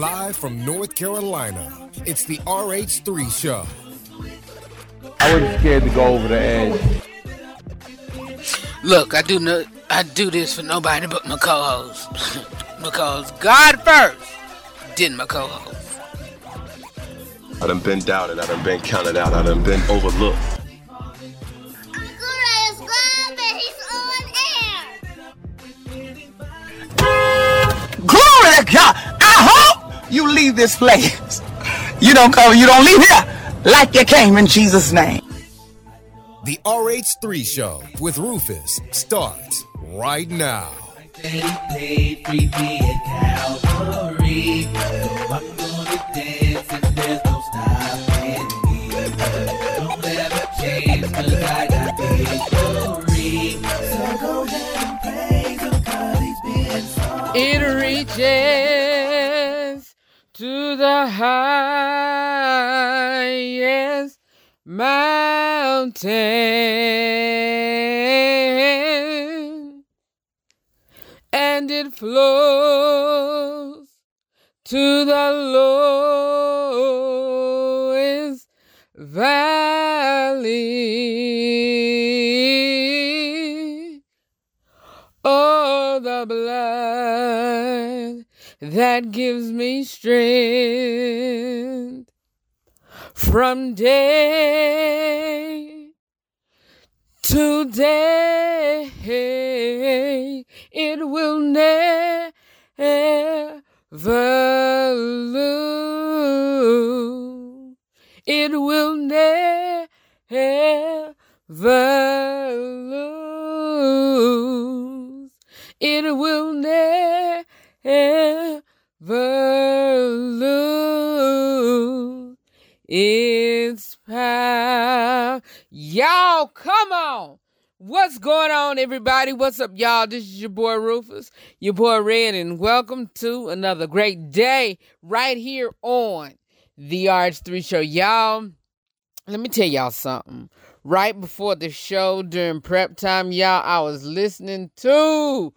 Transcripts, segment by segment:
live from North Carolina. It's the RH3 Show. I wasn't scared to go over the edge. Look, I do no, I do this for nobody but my co-host. because God first, then my co-host. I done been doubted, I done been counted out, I done been overlooked. Glory to God. I hope you leave this place. You don't come, you don't leave here like you came in Jesus' name. The RH3 Show with Rufus starts right now. It reaches to the highest mountain, and it flows to the lowest valley. Oh, the blood that gives me strength from day to day. It will never lose. It will never lose. It will never Y'all, come on. What's going on, everybody? What's up, y'all? This is your boy Rufus, your boy Red, and welcome to another great day right here on the RH3 Show. Y'all, let me tell y'all something. Right before the show, during prep time, y'all, I was listening to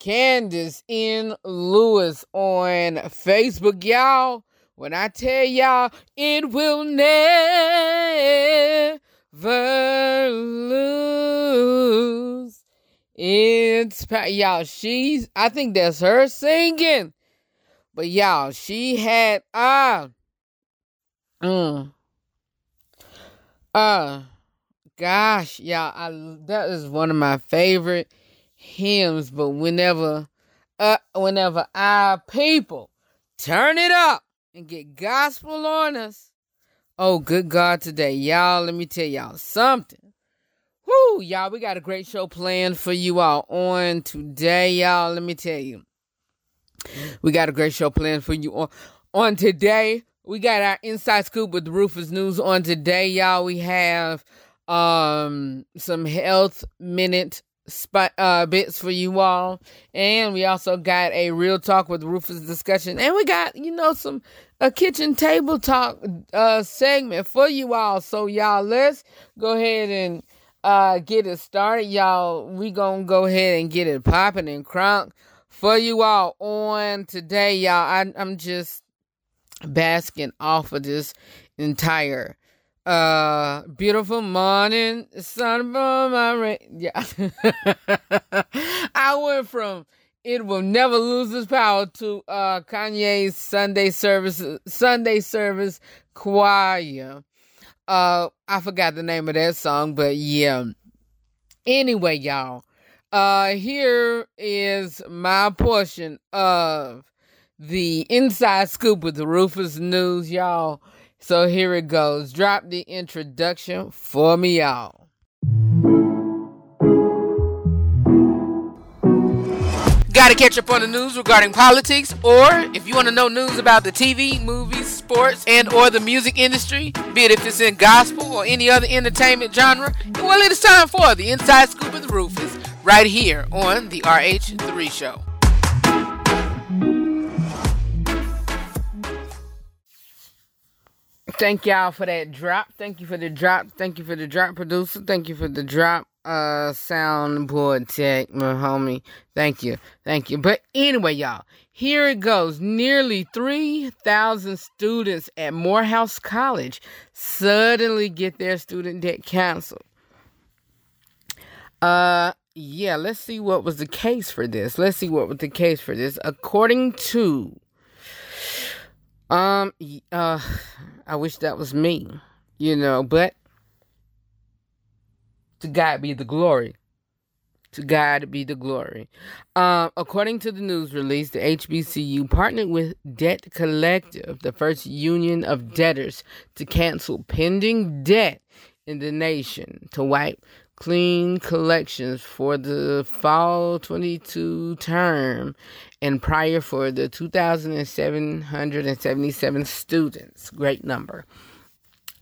Candace in Lewis on Facebook, y'all. When I tell y'all, it will never lose its power. Y'all, she's, I think that's her singing. But y'all, she had, uh, mm, uh, gosh, y'all, I, that is one of my favorite hymns. But whenever, uh, whenever our people turn it up and get gospel on us, oh, good God, today, y'all, let me tell y'all something. Whoo, y'all, we got a great show planned for you all on today, y'all. Let me tell you. We got a great show planned for you on on today. We got our inside scoop with Rufus News on today, y'all. We have um some health minute spot uh bits for you all. And we also got a real talk with rufus discussion. And we got you know some a kitchen table talk uh segment for you all. So y'all let's go ahead and uh get it started. Y'all we gonna go ahead and get it popping and crunk for you all on today y'all. I, i'm just basking off of this entire uh beautiful morning sun from my rain. Yeah. I went from it will never lose its power to uh kanye's sunday service sunday service choir. Uh i forgot the name of that song but yeah. Anyway y'all uh here is my portion of the inside scoop with the rufus news y'all so here it goes. Drop the introduction for me, y'all. Got to catch up on the news regarding politics, or if you want to know news about the TV, movies, sports, and or the music industry, be it if it's in gospel or any other entertainment genre, well, it is time for the Inside Scoop with Rufus, right here on the RH3 Show. Thank y'all for that drop. Thank you for the drop. Thank you for the drop, producer. Thank you for the drop, uh soundboard tech, my homie. Thank you. Thank you. But anyway, y'all, here it goes. Nearly 3,000 students at Morehouse College suddenly get their student debt canceled. Uh yeah, let's see what was the case for this. Let's see what was the case for this. According to um uh I wish that was me, you know, but to God be the glory. To God be the glory. Um, according to the news release, the HBCU partnered with Debt Collective, the first union of debtors, to cancel pending debt in the nation to wipe clean collections for the fall 22 term and prior for the 2,777 students. Great number.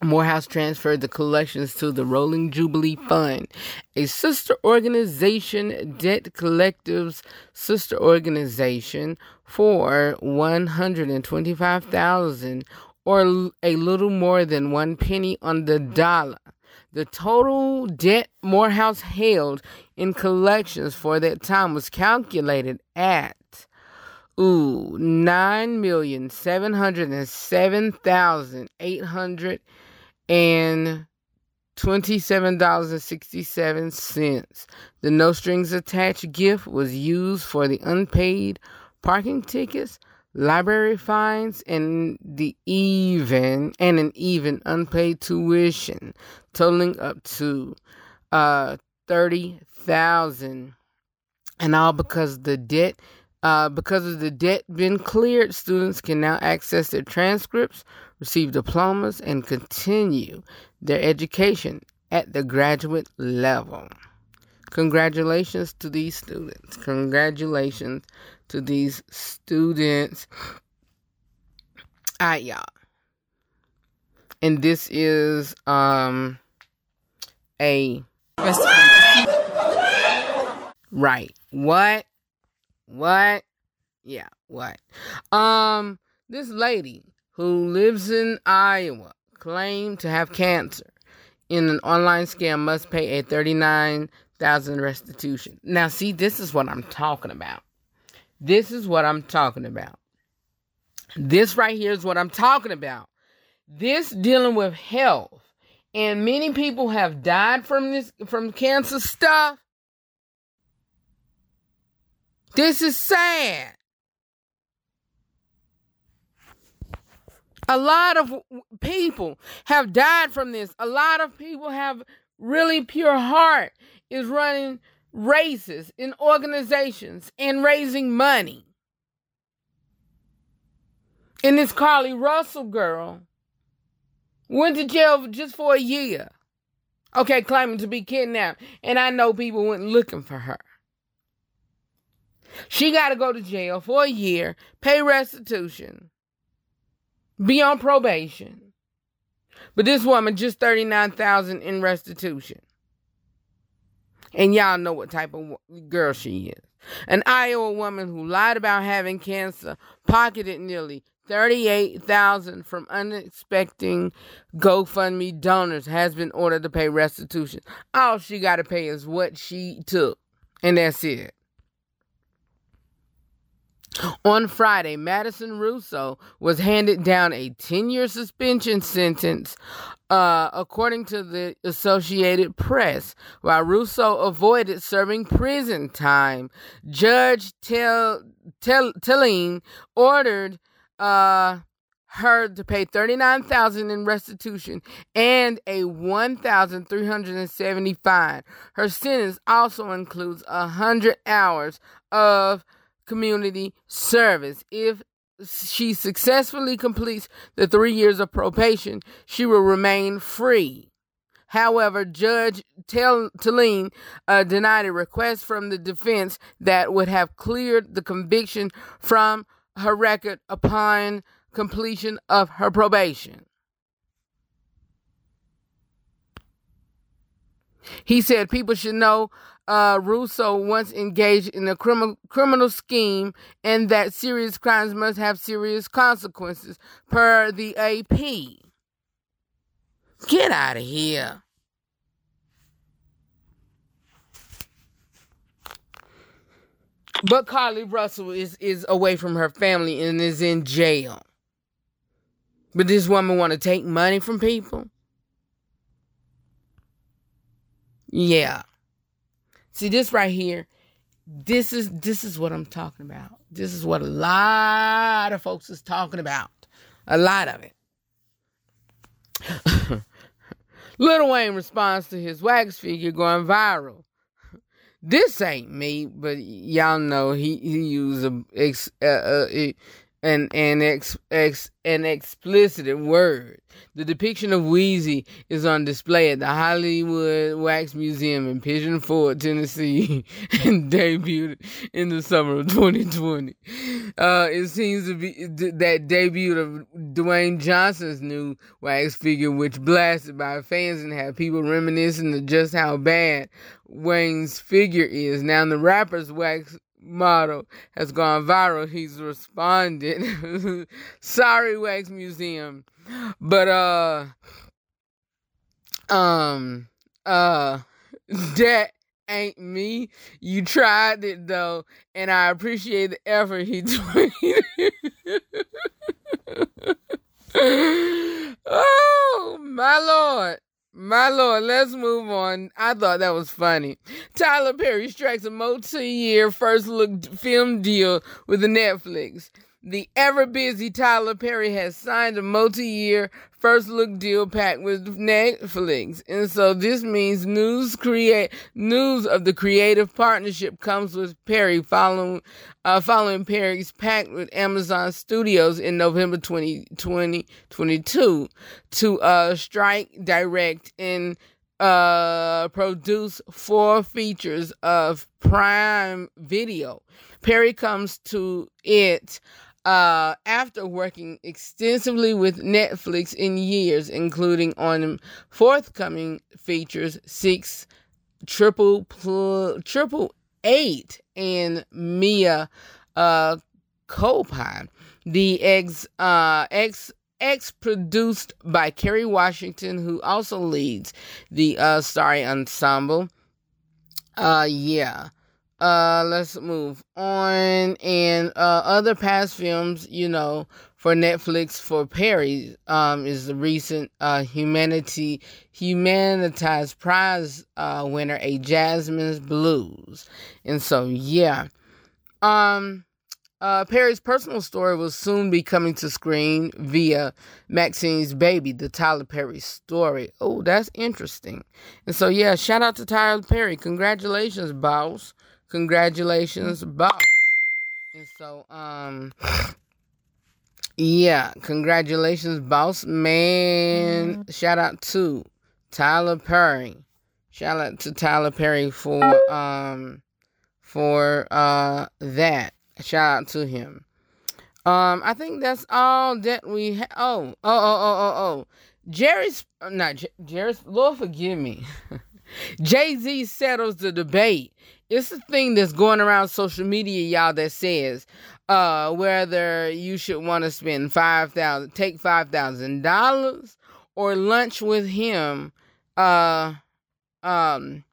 Morehouse transferred the collections to the Rolling Jubilee Fund, a sister organization, Debt Collective's sister organization, for 125,000 or a little more than one penny on the dollar. The total debt Morehouse held in collections for that time was calculated at ooh nine million seven hundred and seven thousand eight hundred and $27.67. The no strings attached gift was used for the unpaid parking tickets, library fines, and the even and an even unpaid tuition, totaling up to uh thirty thousand. And all because the debt uh, because of the debt been cleared, students can now access their transcripts, receive diplomas, and continue their education at the graduate level. Congratulations to these students. Congratulations to these students. All right, y'all. And this is um a right. What? What? Yeah, what? Um, this lady who lives in Iowa claimed to have cancer in an online scam must pay a 39,000 restitution. Now, see, this is what I'm talking about. This is what I'm talking about. This right here is what I'm talking about. This dealing with health. And many people have died from this from cancer stuff. This is sad. A lot of people have died from this. A lot of people have really pure heart is running races in organizations and raising money. And this Carly Russell girl went to jail just for a year. Okay, claiming to be kidnapped. And I know people went looking for her. She got to go to jail for a year, pay restitution, be on probation. But this woman just 39,000 in restitution. And y'all know what type of girl she is. An Iowa woman who lied about having cancer pocketed nearly 38,000 from unexpected GoFundMe donors has been ordered to pay restitution. All she got to pay is what she took. And that's it. On Friday, Madison Russo was handed down a 10 year suspension sentence, uh, according to the Associated Press. While Russo avoided serving prison time, Judge Tel- Tel- Telline ordered uh, her to pay $39,000 in restitution and a 1370 fine. Her sentence also includes 100 hours of community service. If she successfully completes the three years of probation, she will remain free. However, Judge Telline uh, denied a request from the defense that would have cleared the conviction from her record upon completion of her probation. He said people should know uh, Russo once engaged in a crim- criminal scheme and that serious crimes must have serious consequences, per the AP. Get out of here. But Carly Russell is, is away from her family and is in jail. But this woman want to take money from people? Yeah. See this right here. This is this is what I'm talking about. This is what a lot of folks is talking about. A lot of it. Lil Wayne responds to his wax figure going viral. This ain't me, but y'all know he he used a ex, uh, uh, an an ex, ex an explicit word. The depiction of Wheezy is on display at the Hollywood Wax Museum in Pigeon Forge, Tennessee, and debuted in the summer of 2020. Uh, it seems to be that debut of Dwayne Johnson's new wax figure, which blasted by fans and had people reminiscing of just how bad Wayne's figure is. Now, the rapper's wax model has gone viral. He's responded. Sorry, Wax Museum. But uh um uh that ain't me. You tried it though, and I appreciate the effort he tweeted. oh my lord. My lord, let's move on. I thought that was funny. Tyler Perry strikes a multi-year first look film deal with Netflix. The ever busy Tyler Perry has signed a multi year first look deal pact with Netflix. And so this means news create news of the creative partnership comes with Perry following uh, following Perry's pact with Amazon Studios in November 2022 20, to uh, strike direct and uh, produce four features of Prime Video. Perry comes to it uh, after working extensively with Netflix in years, including on forthcoming features Six, Triple, pl- Triple Eight, and Mea uh, Culpa. The ex, uh, ex, ex produced by Kerry Washington, who also leads the uh, Starry Ensemble. Uh, yeah. Uh, let's move on. And uh, other past films, you know, for Netflix for Perry um, is the recent uh, Humanity Humanitas Prize uh, winner, A Jazzman's Blues. And so, yeah. Um, uh, Perry's personal story will soon be coming to screen via Maxine's Baby, the Tyler Perry story. Oh, that's interesting. And so, yeah, shout out to Tyler Perry. Congratulations, boss. Congratulations, boss. And so, um, yeah, congratulations, boss man. Mm-hmm. Shout out to Tyler Perry. Shout out to Tyler Perry for um for uh that. Shout out to him. Um, I think that's all that we have. Oh, oh, oh, oh, oh, oh. Jerry's not J- Jerry's. Lord, forgive me. Jay Z settles the debate it's a thing that's going around social media, y'all, that says uh, whether you should want to spend five thousand, take five thousand dollars, or lunch with him, uh, um,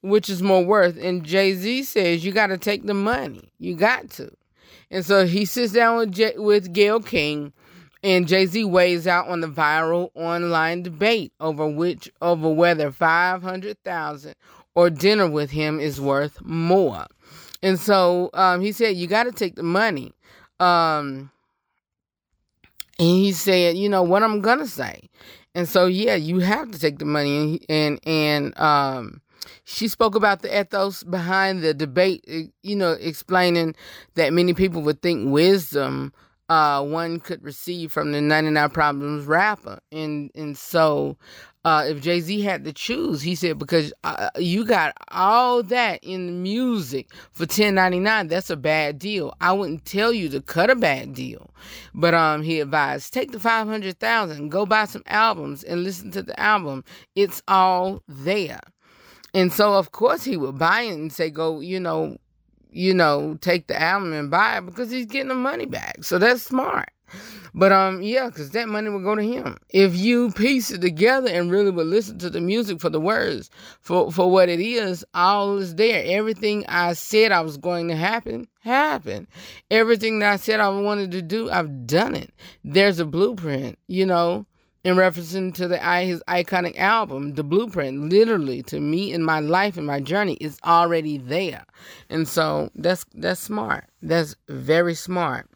which is more worth. And Jay Z says you got to take the money, you got to. And so he sits down with J- with Gayle King, and Jay Z weighs out on the viral online debate over which over whether five hundred thousand or dinner with him is worth more. And so um, he said, You got to take the money. Um, and he said, You know what I'm to say. And so, yeah, you have to take the money. And, and, and, um, she spoke about the ethos behind the debate, you know, explaining that many people would think wisdom uh, one could receive from the 99 Problems rapper. And and so uh, if Jay Z had to choose, he said because uh, you got all that in the music for ten ninety nine, that's a bad deal. I wouldn't tell you to cut a bad deal, but um, he advised take the five hundred thousand, go buy some albums and listen to the album. It's all there, and so of course he would buy it and say go, you know, you know, take the album and buy it because he's getting the money back. So that's smart. But um, yeah, because that money will go to him. If you piece it together and really would listen to the music for the words, for for what it is, all is there. Everything I said I was going to happen, happened. Everything that I said I wanted to do, I've done it. There's a blueprint, you know in referencing to the his iconic album, the blueprint, literally to me in my life and my journey is already there, and so that's that's smart. That's very smart.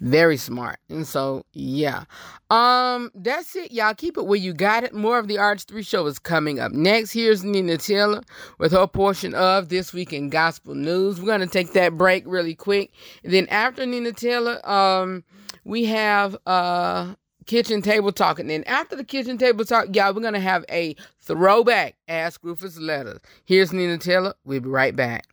Very smart. And so, yeah. Um, that's it, y'all. Keep it where you got it. More of the RH3 show is coming up next. Here's Nina Taylor with her portion of This Week in Gospel News. We're gonna take that break really quick. And then after Nina Taylor, um, we have uh kitchen table talk. And then after the kitchen table talk, y'all, we're going to have a throwback Ask Rufus letters. Here's Nina Taylor. We'll be right back.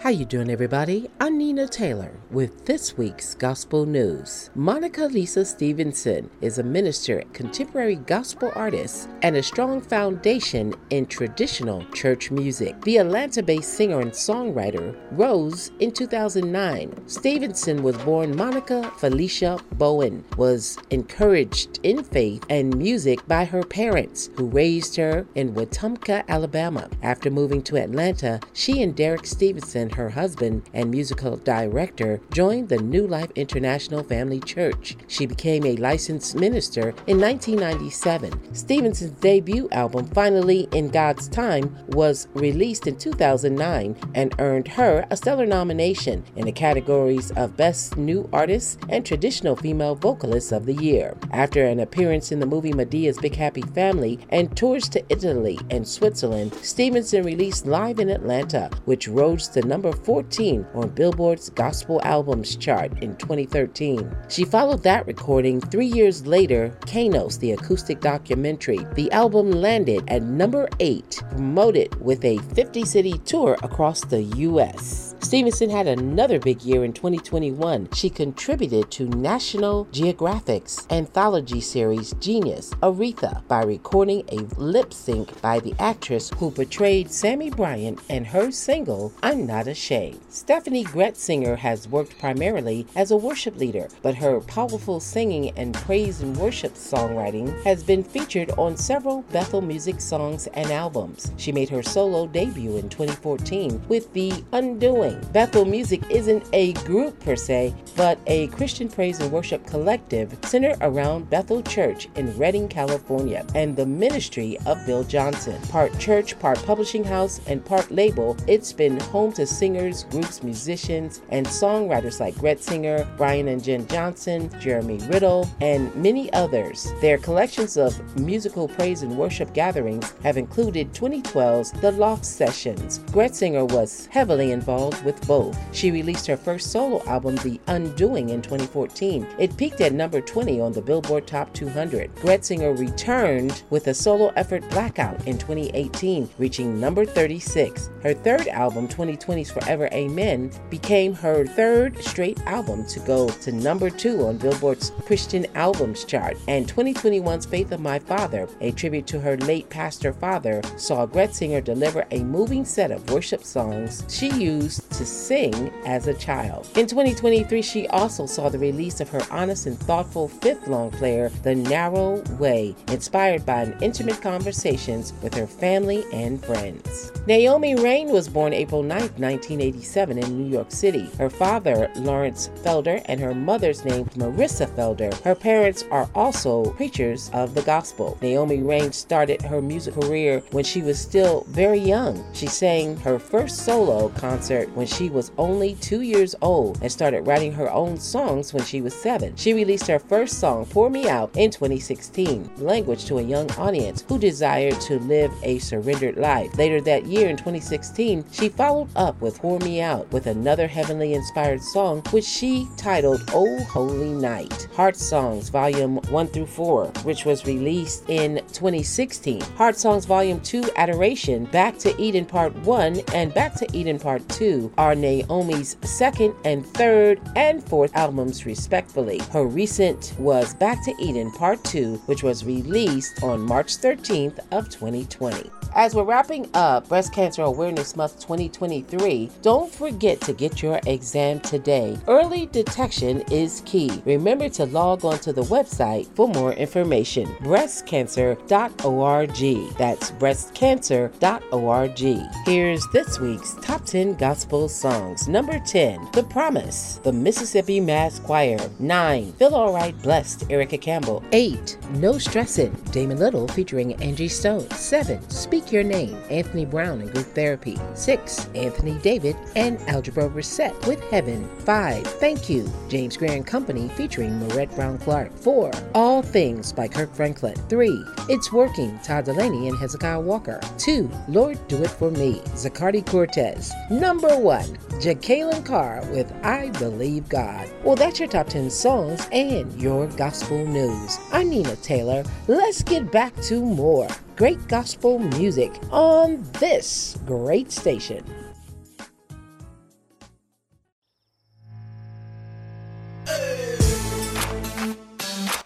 How you doing everybody? I'm Nina Taylor with this week's Gospel News. Monica Lisa Stevenson is a minister, contemporary gospel artist, and a strong foundation in traditional church music. The Atlanta-based singer and songwriter rose in 2009. Stevenson was born Monica Felicia Bowen, was encouraged in faith and music by her parents who raised her in Wetumpka, Alabama. After moving to Atlanta, she and Derek Stevenson her husband and musical director, joined the New Life International Family Church. She became a licensed minister in 1997. Stevenson's debut album, Finally in God's Time, was released in 2009 and earned her a stellar nomination in the categories of Best New Artist and Traditional Female Vocalist of the Year. After an appearance in the movie Madea's Big Happy Family and tours to Italy and Switzerland, Stevenson released Live in Atlanta, which rose to number number 14 on Billboard's Gospel Albums chart in 2013. She followed that recording three years later, Kairos, the acoustic documentary. The album landed at number 8, promoted with a 50 city tour across the U.S. Stevenson had another big year in 2021. She contributed to National Geographic's anthology series Genius, Aretha, by recording a lip sync by the actress who portrayed Sammy Bryant and her single, I'm Not Ashamed. Steffany Gretzinger has worked primarily as a worship leader, but her powerful singing and praise and worship songwriting has been featured on several Bethel music songs and albums. She made her solo debut in 2014 with The Undoing Bethel Music isn't a group per se, but a Christian praise and worship collective centered around Bethel Church in Redding, California, and the ministry of Bill Johnson. Part church, part publishing house, and part label, it's been home to singers, groups, musicians, and songwriters like Gretzinger, Brian and Jen Johnson, Jeremy Riddle, and many others. Their collections of musical praise and worship gatherings have included 2012's The Loft Sessions. Gretzinger was heavily involved with both. She released her first solo album, The Undoing, in 2014. It peaked at number 20 on the Billboard Top 200. Gretzinger returned with a solo effort Blackout in 2018, reaching number 36. Her third album, 2020's Forever Amen, became her third straight album to go to number 2 on Billboard's Christian Albums chart. And 2021's Faith of My Father, a tribute to her late pastor father, saw Gretzinger deliver a moving set of worship songs she used to sing as a child. In 2023, she also saw the release of her honest and thoughtful fifth long player, The Narrow Way, inspired by an intimate conversations with her family and friends. Naomi Raine was born April 9, 1987 in New York City. Her father, Lawrence Felder, and her mother's name, Marissa Felder. Her parents are also preachers of the gospel. Naomi Raine started her music career when she was still very young. She sang her first solo concert when she was only two years old and started writing her own songs when she was seven. She released her first song, Pour Me Out, in 2016, language to a young audience who desired to live a surrendered life. Later that year, in 2016, she followed up with Pour Me Out with another heavenly inspired song, which she titled Oh Holy Night. Heart Songs Volume 1 through 4, which was released in 2016. Heart Songs Volume 2 Adoration, Back to Eden Part 1 and Back to Eden Part 2 are Naomi's second and third and fourth albums, respectively. Her recent was Back to Eden Part 2, which was released on March 13th of 2020. As we're wrapping up Breast Cancer Awareness Month 2023, don't forget to get your exam today. Early detection is key. Remember to log on to the website for more information. breastcancer.org. That's breastcancer.org. Here's this week's top 10 gospel songs. Number 10, The Promise, the Mississippi Mass Choir. 9, Feel Alright Blessed, Erica Campbell. 8, No Stressin', Damon Little featuring Angie Stone. 7, Speak Your Name, Anthony Brown and Group Therapy. 6. Anthony David and Algebra Reset with Heaven. 5. Thank You, James Greer and Company featuring Marette Brown Clark. 4. All Things by Kirk Franklin. 3. It's Working, Todd Dulaney and Hezekiah Walker. 2. Lord Do It For Me, Zacardi Cortez. Number 1. Jekalyn Carr with I Believe God. Well, that's your top 10 songs and your gospel news. I'm Nina Taylor. Let's get back to more great gospel music on this great station.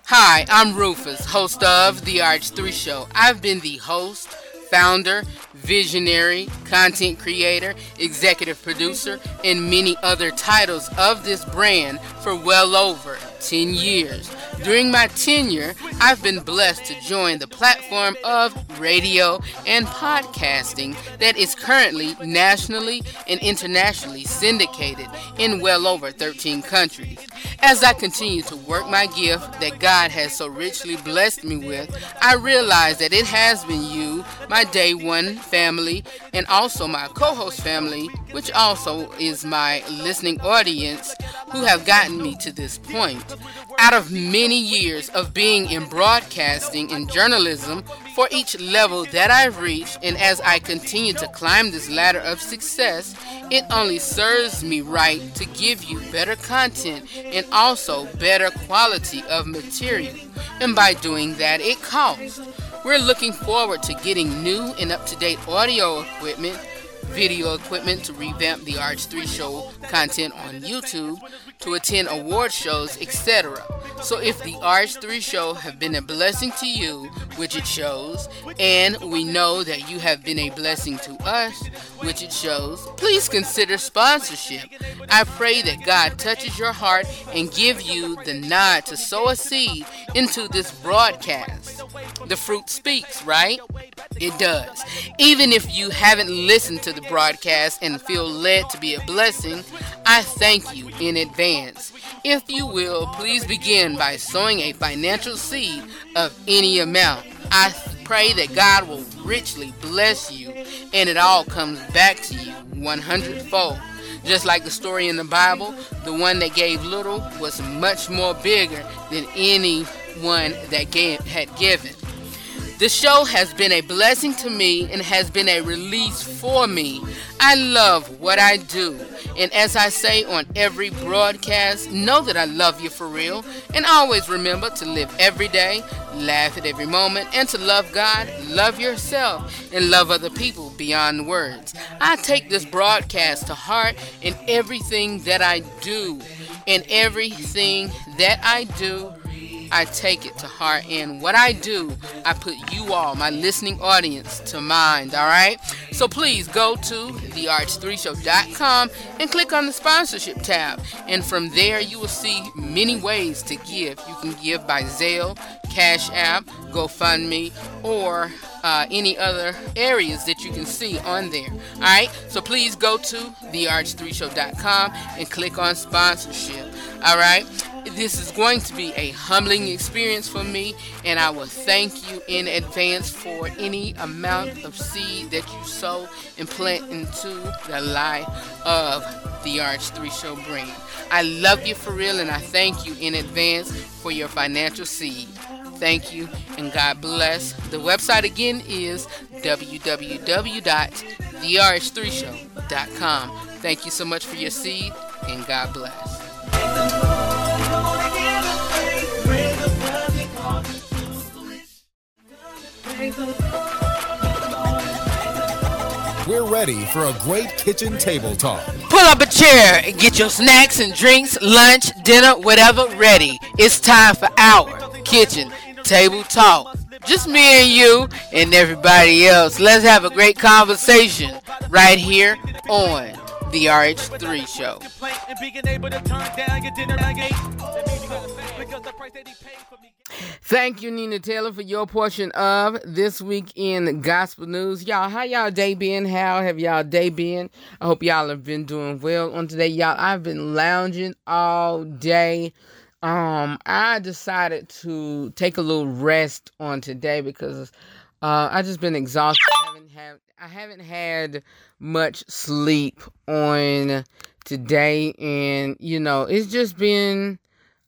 Hi, I'm Rufus, host of The RH3 Show. I've been the host, founder, visionary, content creator, executive producer, and many other titles of this brand for well over 10 years. During my tenure, I've been blessed to join the platform of radio and podcasting that is currently nationally and internationally syndicated in well over 13 countries. As I continue to work my gift that God has so richly blessed me with, I realize that it has been you, my day one family, and also my co host family, which also is my listening audience, who have gotten me to this point. Out of many years of being in broadcasting and journalism, for each level that I've reached, and as I continue to climb this ladder of success, it only serves me right to give you better content and also better quality of material. And by doing that, it costs. We're looking forward to getting new and up to date audio equipment video equipment to revamp the RH3 show content on YouTube, to attend award shows, etc. So if the RH3 show have been a blessing to you, which it shows, and we know that you have been a blessing to us, which it shows, please consider sponsorship. I pray that God touches your heart and give you the nod to sow a seed into this broadcast. The fruit speaks, right? It does. Even if you haven't listened to the broadcast and feel led to be a blessing, I thank you in advance. If you will, please begin by sowing a financial seed of any amount. I pray that God will richly bless you and it all comes back to you 100 fold. Just like the story in the Bible, the one that gave little was much more bigger than anyone that gave, had given. The show has been a blessing to me and has been a release for me. I love what I do. And as I say on every broadcast, know that I love you for real. And always remember to live every day, laugh at every moment, and to love God, love yourself, and love other people beyond words. I take this broadcast to heart in everything that I do. In everything that I do, I take it to heart. And what I do, I put you all, my listening audience, to mind. All right? So please go to therh3show.com and click on the sponsorship tab. And from there, you will see many ways to give. You can give by Zelle, Cash App, GoFundMe, or uh, any other areas that you can see on there. All right, so please go to therh3show.com and click on sponsorship. All right, this is going to be a humbling experience for me, and I will thank you in advance for any amount of seed that you sow and plant into the life of the RH3 Show brand. I love you for real, and I thank you in advance for your financial seed. Thank you, and God bless. The website again is www.therh3show.com. Thank you so much for your seed, and God bless. We're ready for a great kitchen table talk. Pull up a chair and get your snacks and drinks, lunch, dinner, whatever ready. It's time for our kitchen table talk. Just me and you and everybody else. Let's have a great conversation right here on the RH3 show. Thank you, Nina Taylor, for your portion of this week in gospel news. Y'all, how y'all day been? How have y'all day been? I hope y'all have been doing well on today. Y'all, I've been lounging all day. Um, I decided to take a little rest on today because uh, I just been exhausted. I haven't have I haven't had much sleep on today, and you know it's just been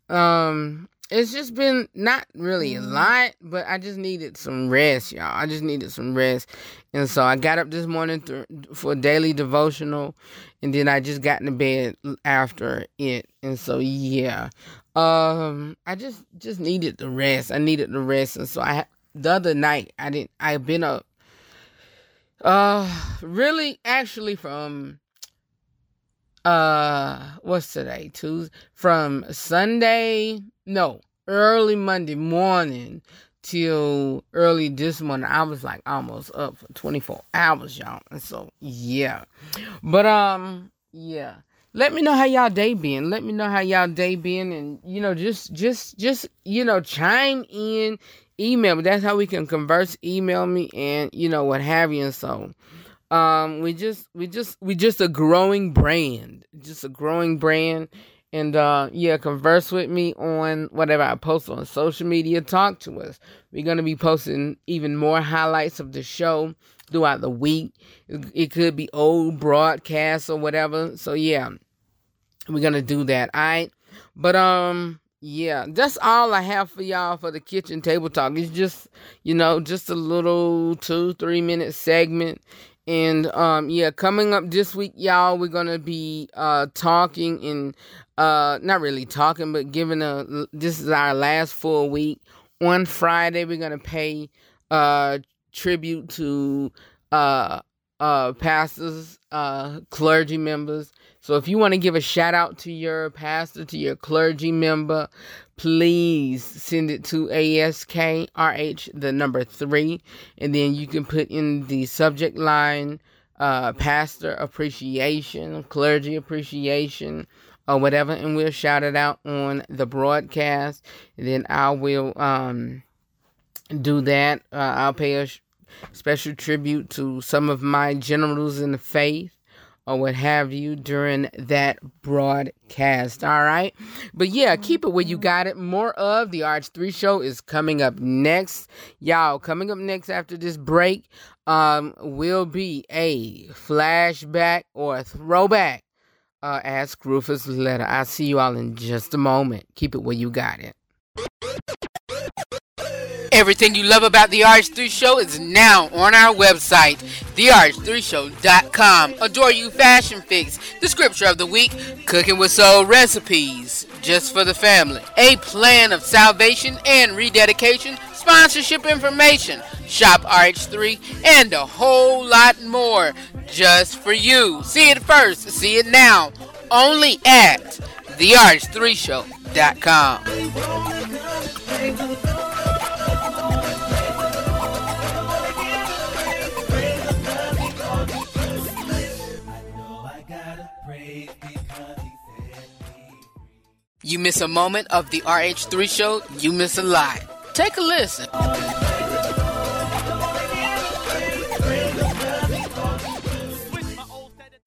um it's just been not really a lot, but I just needed some rest, y'all. I just needed some rest. And so I got up this morning th- for a daily devotional, and then I just got into bed after it. And so, yeah. Um, I just just needed the rest. I needed the rest. And so I the other night I didn't I've been up uh really actually from uh what's today? Tuesday from sunday no early monday morning till early this morning. I was like almost up for 24 hours y'all and so yeah. But um yeah. Let me know how y'all day been. Let me know how y'all day been and you know just just just you know chime in email that's how we can converse. Email me and you know what have you and so um we just we just we just a growing brand just a growing brand. And uh yeah converse with me on whatever i post on social media. Talk to us. We're to be posting even more highlights of the show throughout the week. It, could be old broadcasts or whatever. So yeah we're to do that. All right. But um yeah, that's all I have for y'all for the kitchen table talk. It's just, you know, just a little two, three minute segment. And um yeah, coming up this week, y'all, we're gonna be uh talking and uh not really talking, but giving a this is our last full week. On Friday, we're gonna pay uh tribute to uh uh pastors, uh clergy members. So if you want to give a shout out to your pastor, to your clergy member, please send it to ASKRH, the number three, and then you can put in the subject line uh, pastor appreciation, clergy appreciation, or whatever, and we'll shout it out on the broadcast. And then I will um, do that. Uh, I'll pay a special tribute to some of my generals in the faith or what have you during that broadcast. All right. But yeah, keep it where you got it. More of the RH3 show is coming up next. Y'all, coming up next after this break um, will be a flashback or a throwback. Uh, ask Rufus letter. I'll see you all in just a moment. Keep it where you got it. Everything you love about the RH3 Show is now on our website, therh3show.com. Adore You Fashion Fix, the scripture of the week, cooking with soul recipes, just for the family, a plan of salvation and rededication, sponsorship information, shop RH3, and a whole lot more just for you. See it first, see it now, only at therh3show.com. You miss a moment of the RH3 show, you miss a lot. Take a listen.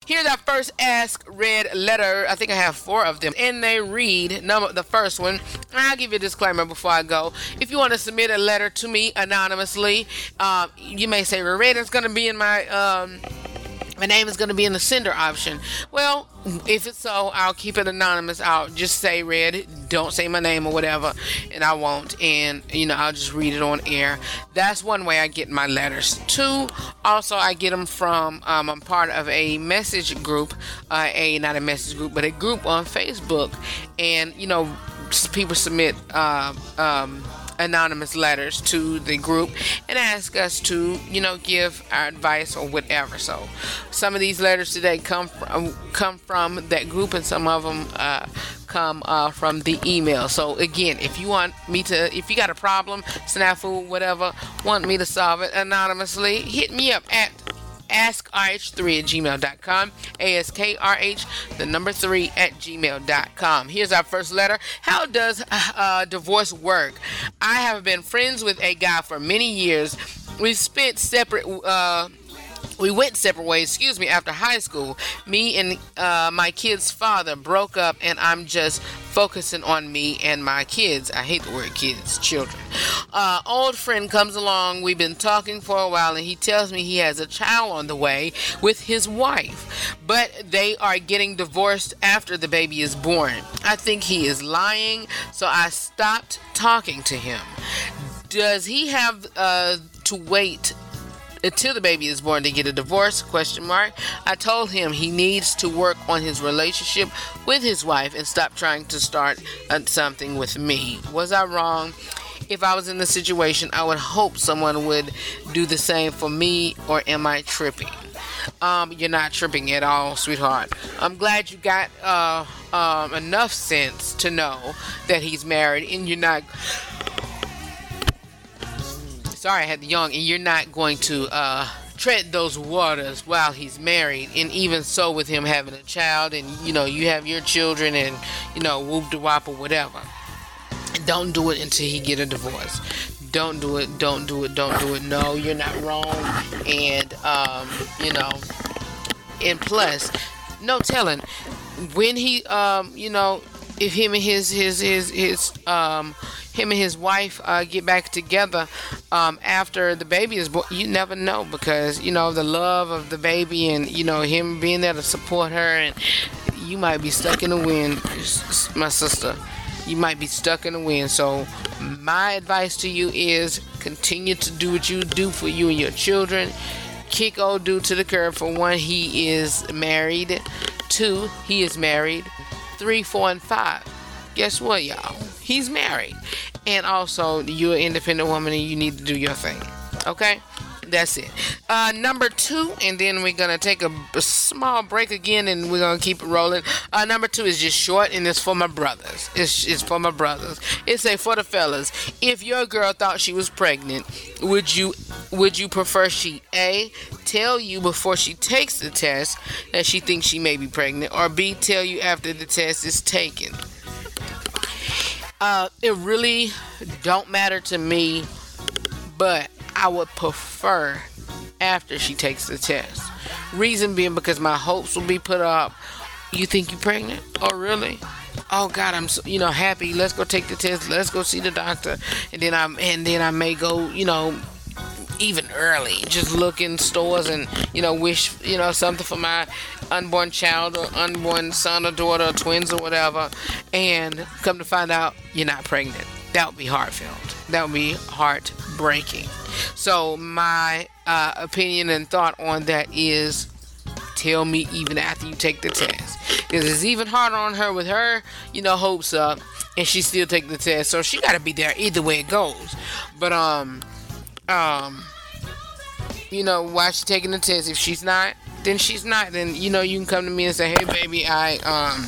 Here's our first Ask Red letter. I think I have four of them. And they read number the first one. I'll give you a disclaimer before I go. If you want to submit a letter to me anonymously, um, you may say, Red, it's going to be in my. Um, my name is going to be in the sender option. Well, if it's so, I'll keep it anonymous. I'll just say red, don't say my name or whatever, and I won't. And, you know, I'll just read it on air. That's one way I get my letters. Two, also, I get them from, um, I'm part of a message group, uh, a, not a message group, but a group on Facebook. And, you know, people submit, uh, um, anonymous letters to the group and ask us to, you know, give our advice or whatever. So, some of these letters today come from come from that group, and some of them uh, come uh, from the email. So again, if you want me to, if you got a problem, snafu, whatever, want me to solve it anonymously, hit me up at askrh3 at gmail.com. A-S-K-R-H, the number 3 at gmail.com. Here's our first letter. How does uh, divorce work? I have been friends with a guy for many years. We've spent separate uh, we went separate ways, excuse me, after high school. Me and uh, my kid's father broke up, and I'm just focusing on me and my kids. I hate the word kids, children. Uh, old friend comes along. We've been talking for a while, and he tells me he has a child on the way with his wife, but they are getting divorced after the baby is born. I think he is lying, so I stopped talking to him. Does he have uh, to wait until the baby is born to get a divorce question mark. I told him he needs to work on his relationship with his wife and stop trying to start something with me. Was i wrong? If i was in the situation i would hope someone would do the same for me or am i tripping? Um, you're not tripping at all, sweetheart. I'm glad you got uh, um, enough sense to know that he's married and you're not sorry I had the young, and you're not going to uh, tread those waters while he's married, and even so with him having a child, and you know you have your children, and you know whoop de wop or whatever. Don't do it until he get a divorce. Don't do it. Don't do it. Don't do it. No, you're not wrong, and um, you know, and plus, no telling when he um, you know, if him and his his his his um him and his wife uh, get back together um, after the baby is born, you never know because you know the love of the baby and you know him being there to support her, and you might be stuck in the wind, my sister. You might be stuck in the wind. So my advice to you is continue to do what you do for you and your children. Kick old dude to the curb. For one, he is married. Two, he is married. Three, four, and five guess what, y'all? He's married. And also, you're an independent woman and you need to do your thing. Okay? That's it. Uh, number two, and then we're gonna take a, a, small break again, and we're gonna keep it rolling. Uh, number two is just short, and it's for my brothers. It's, it's for my brothers. It's a for the fellas. If your girl thought she was pregnant, would you would you prefer she a tell you before she takes the test that she thinks she may be pregnant, or b tell you after the test is taken? Uh, it really don't matter to me, but I would prefer after she takes the test. Reason being because my hopes will be put up. You think you're pregnant? Oh, really? Oh God, I'm so, you know happy. Let's go take the test. Let's go see the doctor, and then I'm and then I may go you know even early. Just look in stores and you know wish you know something for my unborn child or unborn son or daughter or twins or whatever, and come to find out you're not pregnant. That would be heartfelt. That would be heartbreaking. So my uh, opinion and thought on that is tell me even after you take the test because it's even harder on her with her you know hopes up and she still take the test so she got to be there either way it goes but um um you know, why she taking the test. If she's not, then she's not. Then you know, you can come to me and say, "Hey, baby, I um."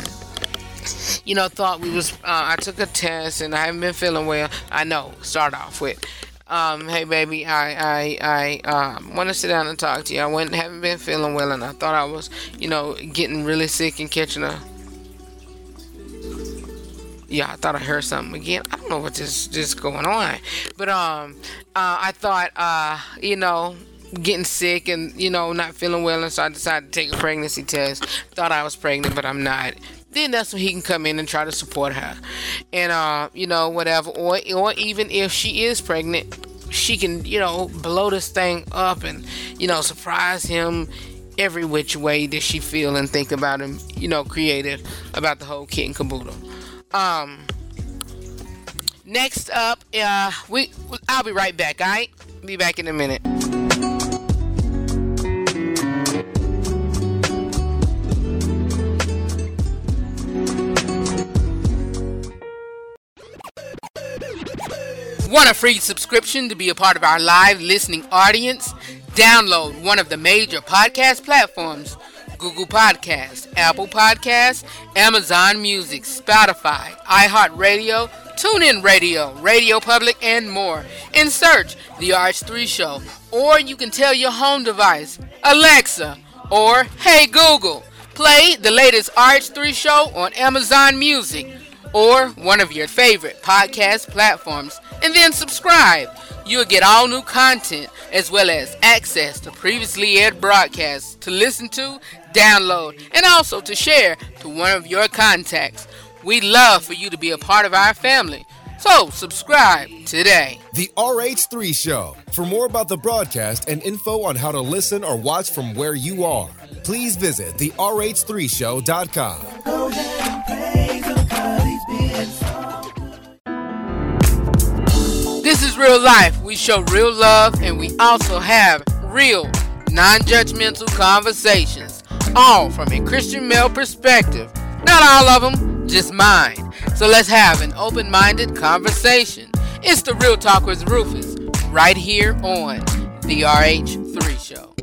You know, thought we was. Uh, I took a test and I haven't been feeling well. I know. Start off with, um, hey baby, I I I um, want to sit down and talk to you. I went haven't been feeling well, and I thought I was, you know, getting really sick and catching a. Yeah, I thought I heard something again. I don't know what this just going on, but um, uh, I thought uh, you know, getting sick and you know not feeling well, and so I decided to take a pregnancy test. Thought I was pregnant, but I'm not. Then that's when he can come in and try to support her, and uh, you know whatever, or or even if she is pregnant, she can you know blow this thing up and you know surprise him every which way that she feel and think about him, you know, creative about the whole kit and caboodle. Um, next up, uh, we I'll be right back. All right, be back in a minute. Want a free subscription to be a part of our live listening audience? Download one of the major podcast platforms Google Podcasts, Apple Podcasts, Amazon Music, Spotify, iHeartRadio, TuneIn Radio, Radio Public, and more. And search The RH3 Show. Or you can tell your home device, Alexa, or Hey Google, play the latest RH3 Show on Amazon Music or one of your favorite podcast platforms, and then subscribe. You'll get all new content as well as access to previously aired broadcasts to listen to, download, and also to share to one of your contacts. We'd love for you to be a part of our family. So, subscribe today. The RH3 Show. For more about the broadcast and info on how to listen or watch from where you are, please visit the RH3Show.com. This is real life. We show real love and we also have real, non judgmental conversations, all from a Christian male perspective. Not all of them, just mine. So let's have an open minded conversation. It's the Real Talk with Rufus, right here on The RH3 Show.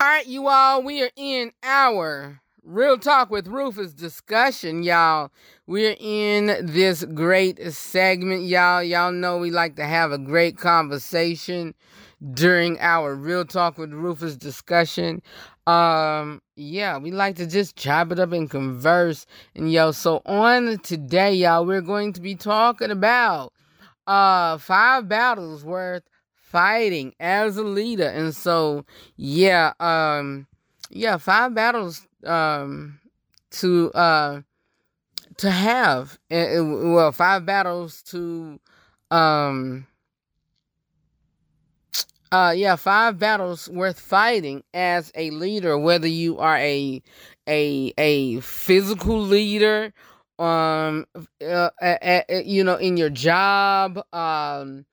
All right, you all, we are in our Real Talk with Rufus discussion, y'all. We're in this great segment, y'all. Y'all know we like to have a great conversation during our Real Talk with Rufus discussion. Um, yeah, we like to just chop it up and converse. And yo, so on today, y'all, we're going to be talking about uh five battles worth fighting as a leader. And so, yeah, um, yeah, five battles, um, to, uh, to have, uh, well, five battles to, um, uh, yeah, five battles worth fighting as a leader, whether you are a, a, a physical leader, um, uh, uh, uh, you know, in your job, um,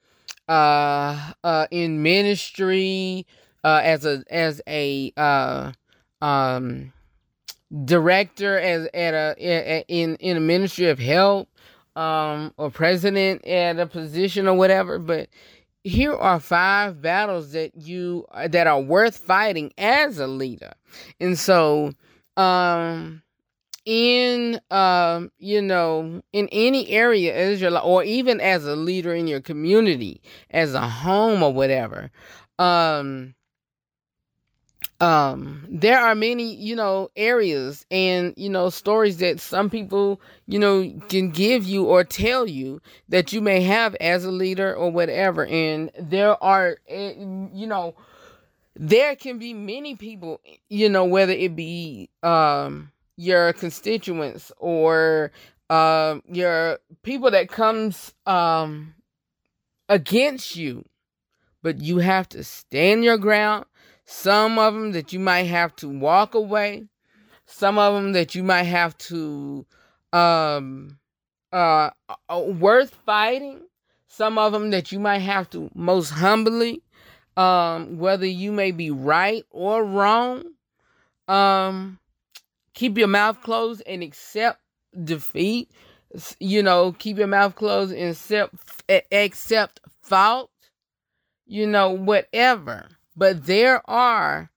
uh, uh, in ministry, uh, as a as a uh, um, director, as at a, in in a ministry of help, um, or president at a position or whatever. But here are five battles that you that are worth fighting as a leader, and so um in um you know in any area as your or even as a leader in your community as a home or whatever um um there are many you know areas and you know stories that some people you know can give you or tell you that you may have as a leader or whatever. And there are eh, you know there can be many people you know whether it be um your constituents or um your people that comes um against you. But you have to stand your ground some of them that you might have to walk away some of them that you might have to um uh, uh worth fighting some of them that you might have to most humbly um whether you may be right or wrong um keep your mouth closed and accept defeat. You know, keep your mouth closed and accept accept fault. You know, whatever. But there are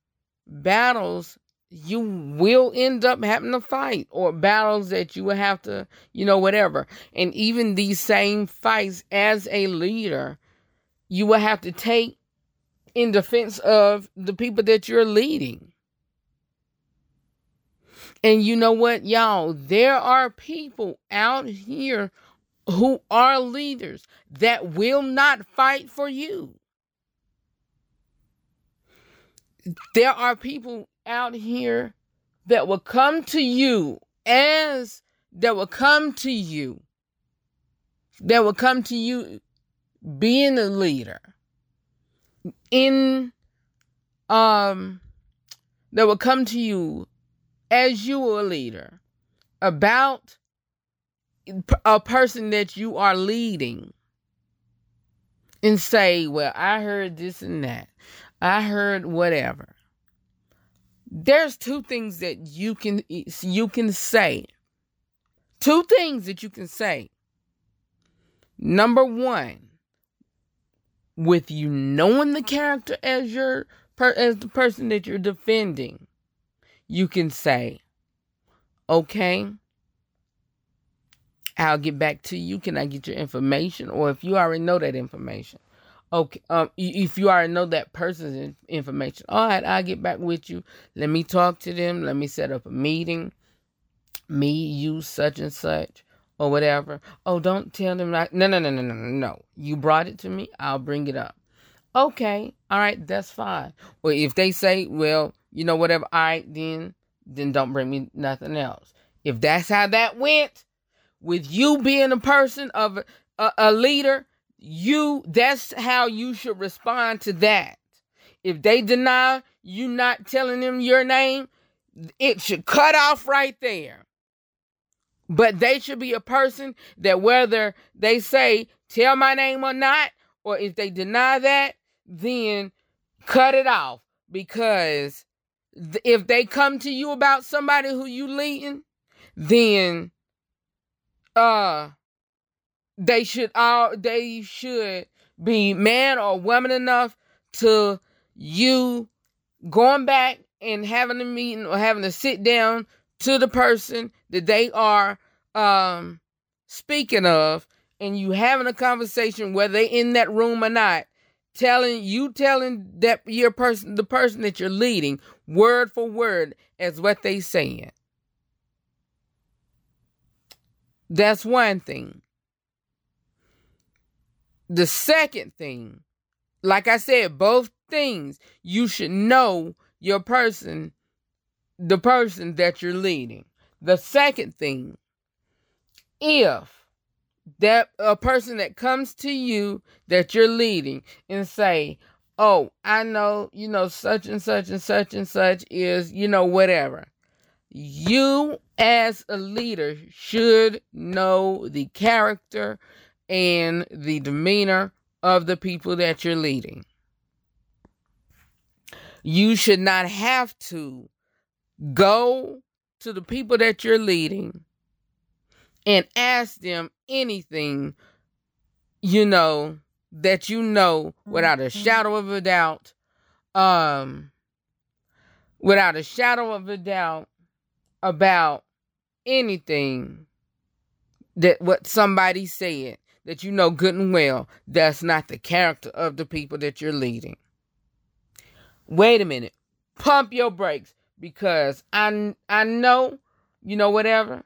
battles you will end up having to fight or battles that you will have to, you know, whatever. And even these same fights as a leader, you will have to take in defense of the people that you're leading. And you know what, y'all? There are people out here who are leaders that will not fight for you. There are people out here that will come to you as that will come to you that will come to you being a leader in um that will come to you as you are a leader about a person that you are leading and say, Well, I heard this and that. I heard whatever. there's two things that you can you can say. Two things that you can say. Number 1, with you knowing the character as your as the person that you're defending, you can say, "Okay, I'll get back to you. Can I get your information?" Or if you already know that information, okay. Um, if you already know that person's information, all right, I'll get back with you. Let me talk to them. Let me set up a meeting. Me, you, such and such or whatever. Oh, don't tell them like no no no no no no. You brought it to me, I'll bring it up. Okay, all right, that's fine. well if they say, well, you know, whatever, all right, then then don't bring me nothing else. If that's how that went, with you being a person of a, a leader, you that's how you should respond to that. If they deny you not telling them your name, it should cut off right there. But they should be a person that whether they say, tell my name or not, or if they deny that, then cut it off. Because if they come to you about somebody who you leading, then uh they should all they should be man or woman enough to you going back and having a meeting or having to sit down to the person that they are um speaking of and you having a conversation whether they in that room or not telling you telling that your person the person that you're leading word for word as what they saying. That's one thing the second thing like i said both things you should know your person the person that you're leading. The second thing, if that a person that comes to you that you're leading and say, "Oh, I know, you know such and such and such and such is, you know, whatever." You as a leader should know the character and the demeanor of the people that you're leading. You should not have to Go to the people that you're leading and ask them anything, you know, that you know without a mm-hmm. shadow of a doubt. Um, without a shadow of a doubt about anything that what somebody said that you know good and well that's not the character of the people that you're leading. Wait a minute. Pump your brakes because I I know, you know, whatever.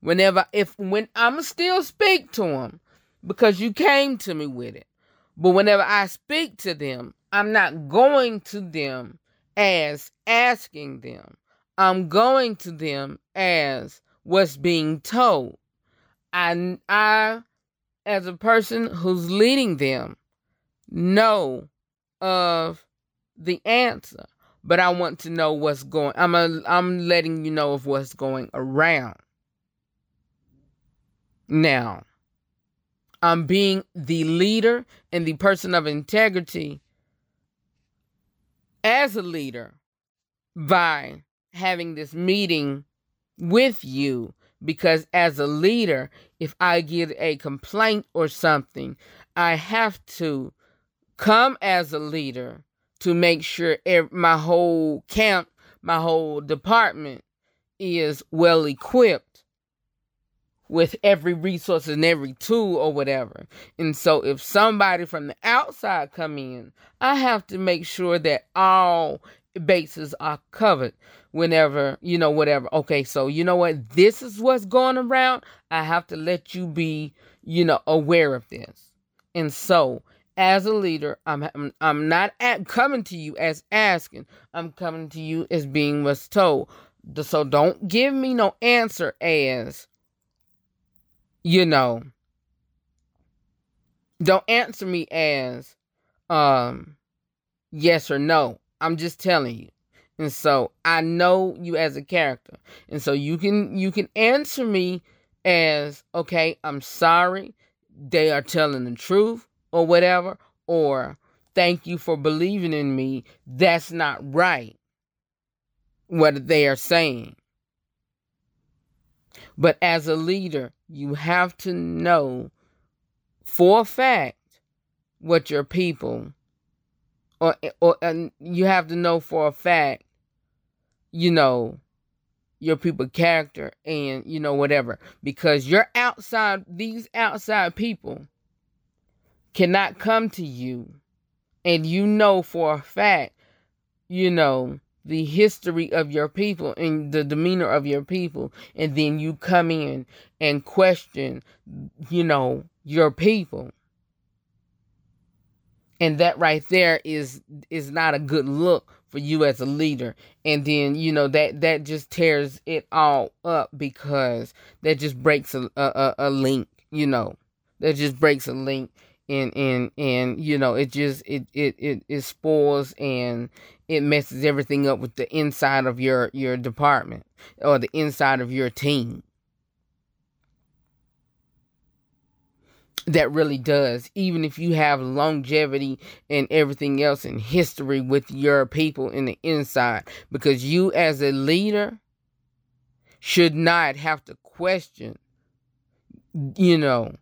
Whenever if when I'ma still speak to them because you came to me with it. But whenever I speak to them, I'm not going to them as asking them. I'm going to them as what's being told. I I as a person who's leading them know of the answer but I want to know what's going. I'm a, I'm letting you know of what's going around. Now, I'm being the leader and the person of integrity as a leader by having this meeting with you because as a leader, if I get a complaint or something, I have to come as a leader to make sure my whole camp, my whole department is well equipped with every resource and every tool or whatever. And so if somebody from the outside come in, I have to make sure that all bases are covered whenever, you know, whatever. Okay, so you know what? This is what's going around. I have to let you be, you know, aware of this. And so as a leader, I'm I'm, I'm not at, coming to you as asking. I'm coming to you as being was told. So don't give me no answer as you know. Don't answer me as um yes or no. I'm just telling you. And so I know you as a character. And so you can you can answer me as okay, I'm sorry. They are telling the truth or whatever, or thank you for believing in me, that's not right. what they are saying. But as a leader, you have to know for a fact what your people or or and you have to know for a fact you know your people character and you know whatever. Because your outside these outside people cannot come to you and you know for a fact you know the history of your people and the demeanor of your people. And then you come in and question you know your people and that right there is is not a good look for you as a leader. And then you know that that just tears it all up because that just breaks a a, a link you know. That just breaks a link and and and you know it just it it it, it spoils and it messes everything up with the inside of your your department or the inside of your team that really does even if you have longevity and everything else in history with your people in the inside. Because you as a leader should not have to question you know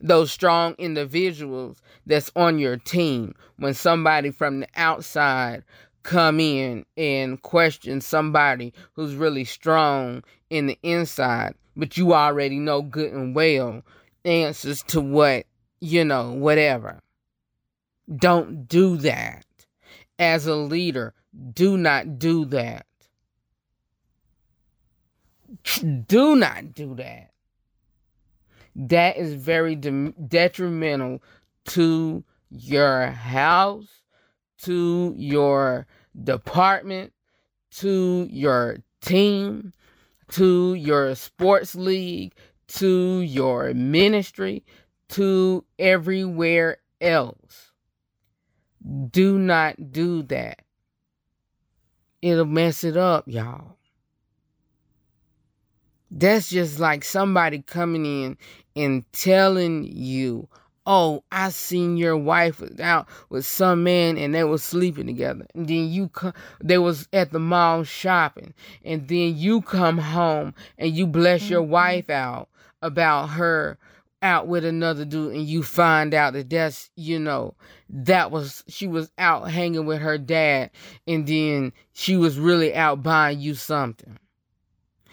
those strong individuals that's on your team. When somebody from the outside come in and question somebody who's really strong in the inside but you already know good and well answers to what, you know, whatever. Don't do that. As a leader, do not do that. Do not do that. That is very de- detrimental to your house, to your department, to your team, to your sports league, to your ministry, to everywhere else. Do not do that. It'll mess it up, y'all. That's just like somebody coming in and telling you, oh, I seen your wife was out with some man and they was sleeping together. And then you come, they was at the mall shopping. And then you come home and you bless your mm-hmm. wife out about her out with another dude and you find out that that's you know that was she was out hanging with her dad and then she was really out buying you something.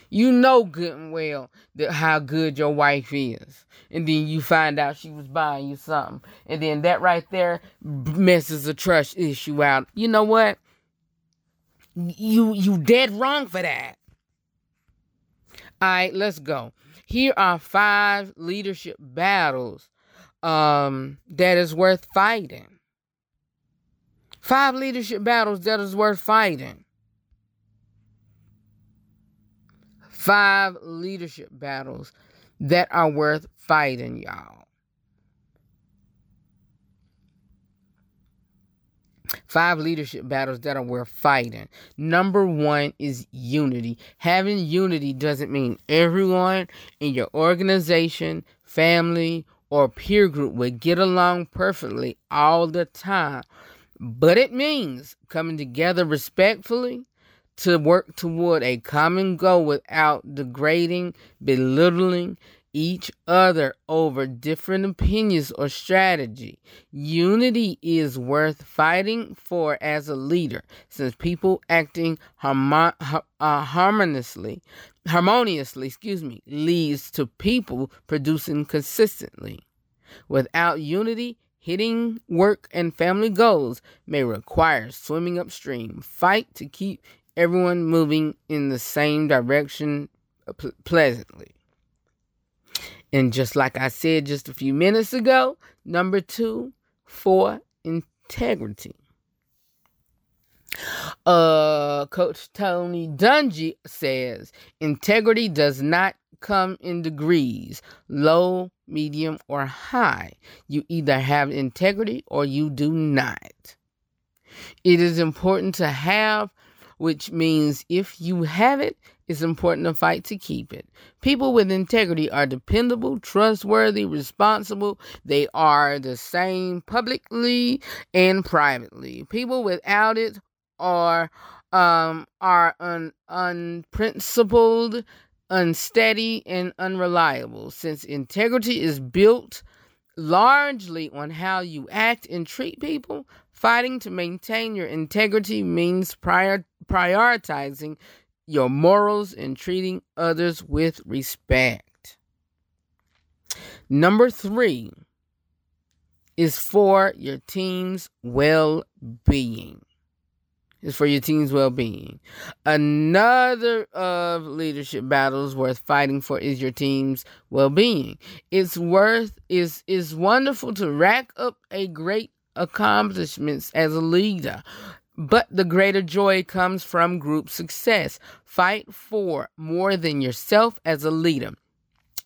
You know good and well that how good your wife is and then you find out she was buying you something and then that right there messes a trust issue out. You know what? You you dead wrong for that. All right let's go here are five leadership battles um, that is worth fighting. Five leadership battles that is worth fighting. Five leadership battles that are worth fighting, y'all. Five leadership battles that are worth fighting. Number one is unity. Having unity doesn't mean everyone in your organization, family, or peer group would get along perfectly all the time. But it means coming together respectfully to work toward a common goal without degrading, belittling, each other over different opinions or strategy. Unity is worth fighting for as a leader, since people acting harmo- uh, harmoniously, harmoniously, excuse me, leads to people producing consistently. Without unity, hitting work and family goals may require swimming upstream. Fight to keep everyone moving in the same direction uh, pleasantly. And just like I said just a few minutes ago, number two, for integrity. Uh, Coach Tony Dungy says integrity does not come in degrees low, medium, or high. You either have integrity or you do not. It is important to have, which means if you have it, it's important to fight to keep it. People with integrity are dependable, trustworthy, responsible. They are the same publicly and privately. People without it are um, are un- unprincipled, unsteady, and unreliable. Since integrity is built largely on how you act and treat people, fighting to maintain your integrity means prior- prioritizing your morals and treating others with respect. Number three is for your team's well being. Is for your team's well being. Another of leadership battles worth fighting for is your team's well being. It's worth is is wonderful to rack up a great accomplishments as a leader. But the greater joy comes from group success. Fight for more than yourself as a leader.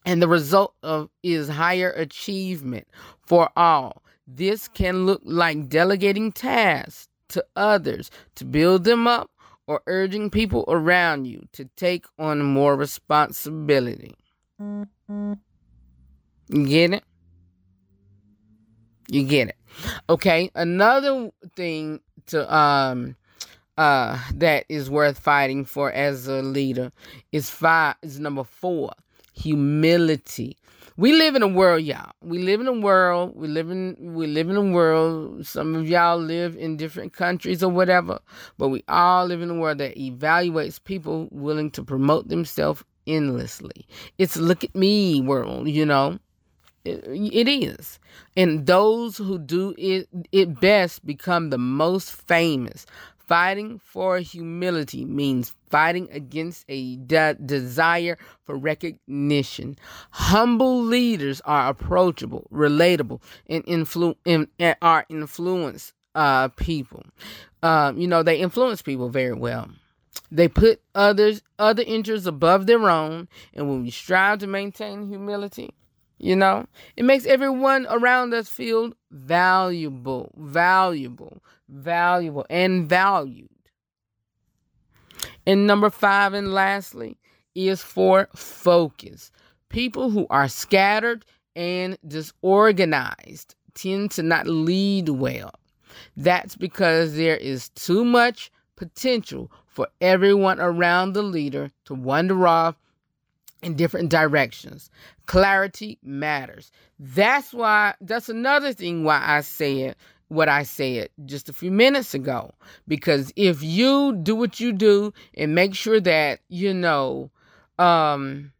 And the result of is higher achievement for all. This can look like delegating tasks to others to build them up or urging people around you to take on more responsibility. Get it? You get it. Okay, another thing to um uh that is worth fighting for as a leader is five is number 4, humility. We live in a world, y'all. We live in a world. We live in we live in a world. Some of y'all live in different countries or whatever, but we all live in a world that evaluates people willing to promote themselves endlessly. It's look at me world, you know. It, it is. And those who do it, it best become the most famous. Fighting for humility means fighting against a de- desire for recognition. Humble leaders are approachable, relatable, and, influ- are influence uh, people. Uh, you know, they influence people very well. They put others other interests above their own, and when we strive to maintain humility, you know, it makes everyone around us feel valuable, valuable, valuable, and valued. And number five, and lastly, is for focus. People who are scattered and disorganized tend to not lead well. That's because there is too much potential for everyone around the leader to wander off in different directions. Clarity matters. That's why, that's another thing why I said what I said just a few minutes ago. Because if you do what you do and make sure that, you know, um,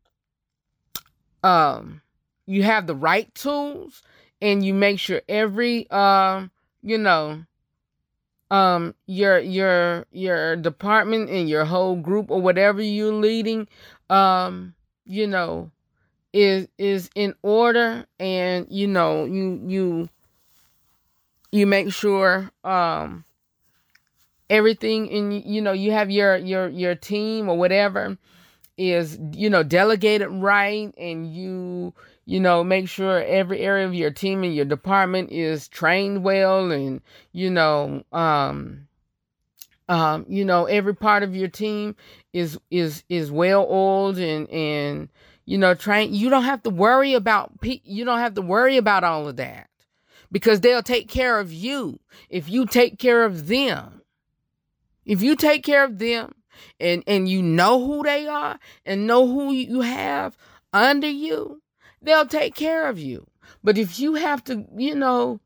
um, you have the right tools and you make sure every, um, you know, um your your your department and your whole group or whatever you're leading um you know is is in order and you know you you you make sure um everything in you know you have your your your team or whatever is you know delegated right and you you know make sure every area of your team and your department is trained well and you know um um you know every part of your team is is is well oiled and and you know train you don't have to worry about you don't have to worry about all of that because they'll take care of you if you take care of them if you take care of them and and you know who they are and know who you have under you they'll take care of you. But if you have to, you know,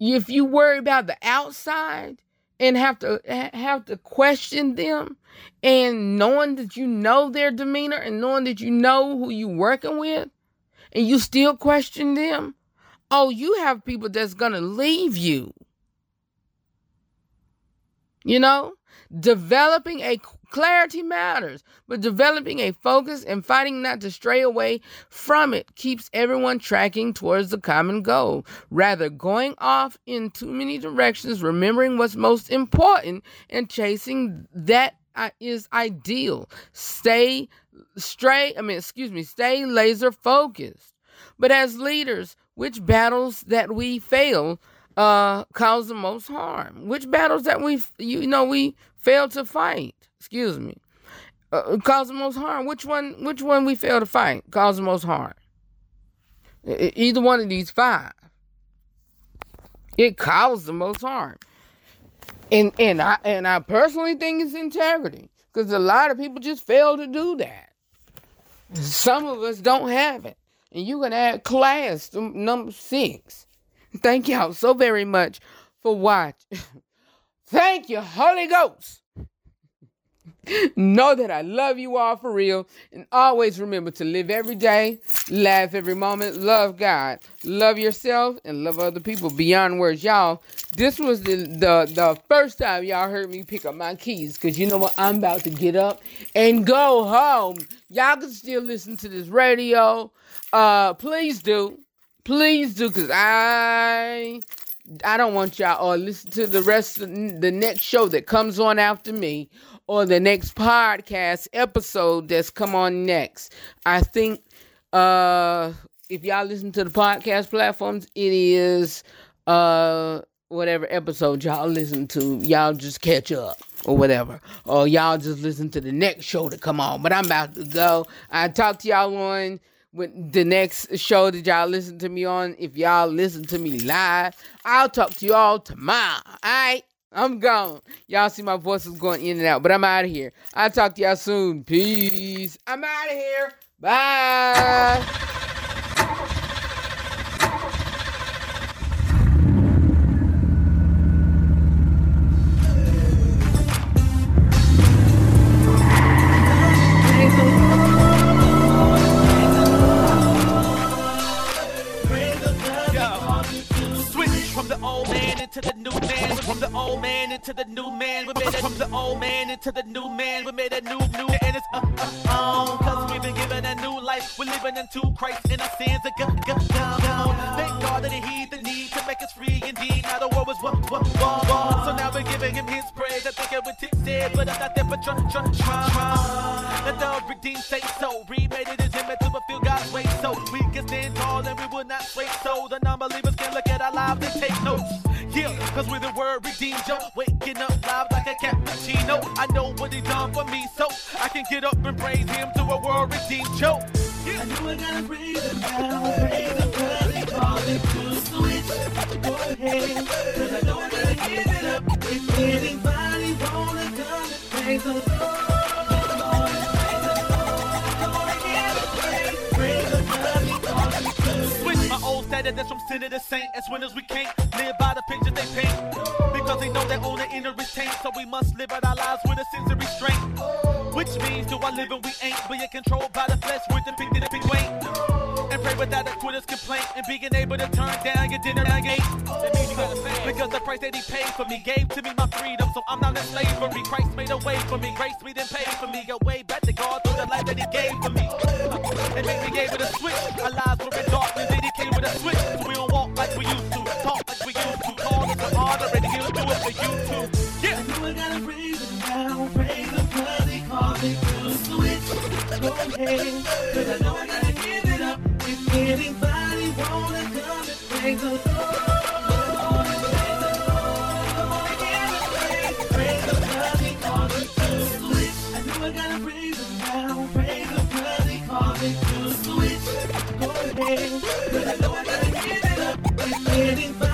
if you worry about the outside and have to have to question them and knowing that you know their demeanor and knowing that you know who you're working with and you still question them, oh, you have people that's to leave you. You know, developing a Clarity matters, but developing a focus and fighting not to stray away from it keeps everyone tracking towards the common goal. Rather, going off in too many directions, remembering what's most important, and chasing that is ideal. Stay stray, I mean, excuse me, stay laser focused. But as leaders, which battles that we fail uh cause the most harm? Which battles that we you know we fail to fight? excuse me, uh, cause the most harm. Which one? Which one we fail to fight cause the most harm? Either one of these five. It caused the most harm. And and I and I personally think it's integrity because a lot of people just fail to do that. Some of us don't have it, and you can add class to number six. Thank y'all so very much for watching. Thank you, Holy Ghost. Know that I love you all for real. And always remember to live every day, laugh every moment, love God, love yourself, and love other people beyond words. Y'all, this was the, the, the first time y'all heard me pick up my keys. Because you know what? I'm about to get up and go home. Y'all can still listen to this radio. Uh, please do. Please do. Because I I don't want y'all or listen to the rest of the next show that comes on after me or the next podcast episode that's come on next. I think uh if y'all listen to the podcast platforms, it is uh whatever episode y'all listen to, y'all just catch up or whatever. Or y'all just listen to the next show to come on. But I'm about to go. I talk to y'all on with the next show that y'all listen to me on. If y'all listen to me live, I'll talk to y'all tomorrow. All right. I'm gone. Y'all see my voice is going in and out, but I'm out of here. I'll talk to y'all soon. Peace. I'm out of here. Bye. The old man into the new man. We made it from the old man into the new man. We made a new, new, and it's uh, uh, uh, Cause we've been given a new life. We're living into Christ and our sins are gone, gone, gone. Thank God that he the need to make us free indeed. Now the world was what, what, what, So now we're giving him his praise. I think it was it said, but I'm not there for try, try, try. Let the redeemed say so. Remade it as image to fulfill God's way. So we can stand tall and we will not sway. So the non-believers can look at our lives and take notes. Yeah, cause we're the word redeemed, yo. Waking up live like a cappuccino. I know what he done for me, so I can get up and praise him to a world redeemed, yo. Yeah. I knew I gotta praise him now, praise him cause he called it to switch. Go ahead, cause I know I gotta give it up. If anybody wanna come and praise the That's from sinner to saint. As winners, we can't live by the pictures they paint. Because they know that all the inner is taint. So we must live out our lives with a sense of restraint. Which means do I live and we ain't. Being controlled by the flesh, we're depicted in big weight. And pray without a quitter's complaint. And being able to turn down your dinner and gate. Because the price that he paid for me gave to me my freedom. So I'm not in slavery. Christ made a way for me. Grace me then paid for me. A way back to God through the life that he gave for me. And make me able to switch. Our lives were in darkness. With a switch. We don't walk like we used to. Talk like we used to. Call us an honor and he'll do it for you too. Yeah. I knew I gotta praise him now. Praise him cause he called me to switch. Go ahead. Cause I know I gotta give it up. If anybody wanna come and praise the up. If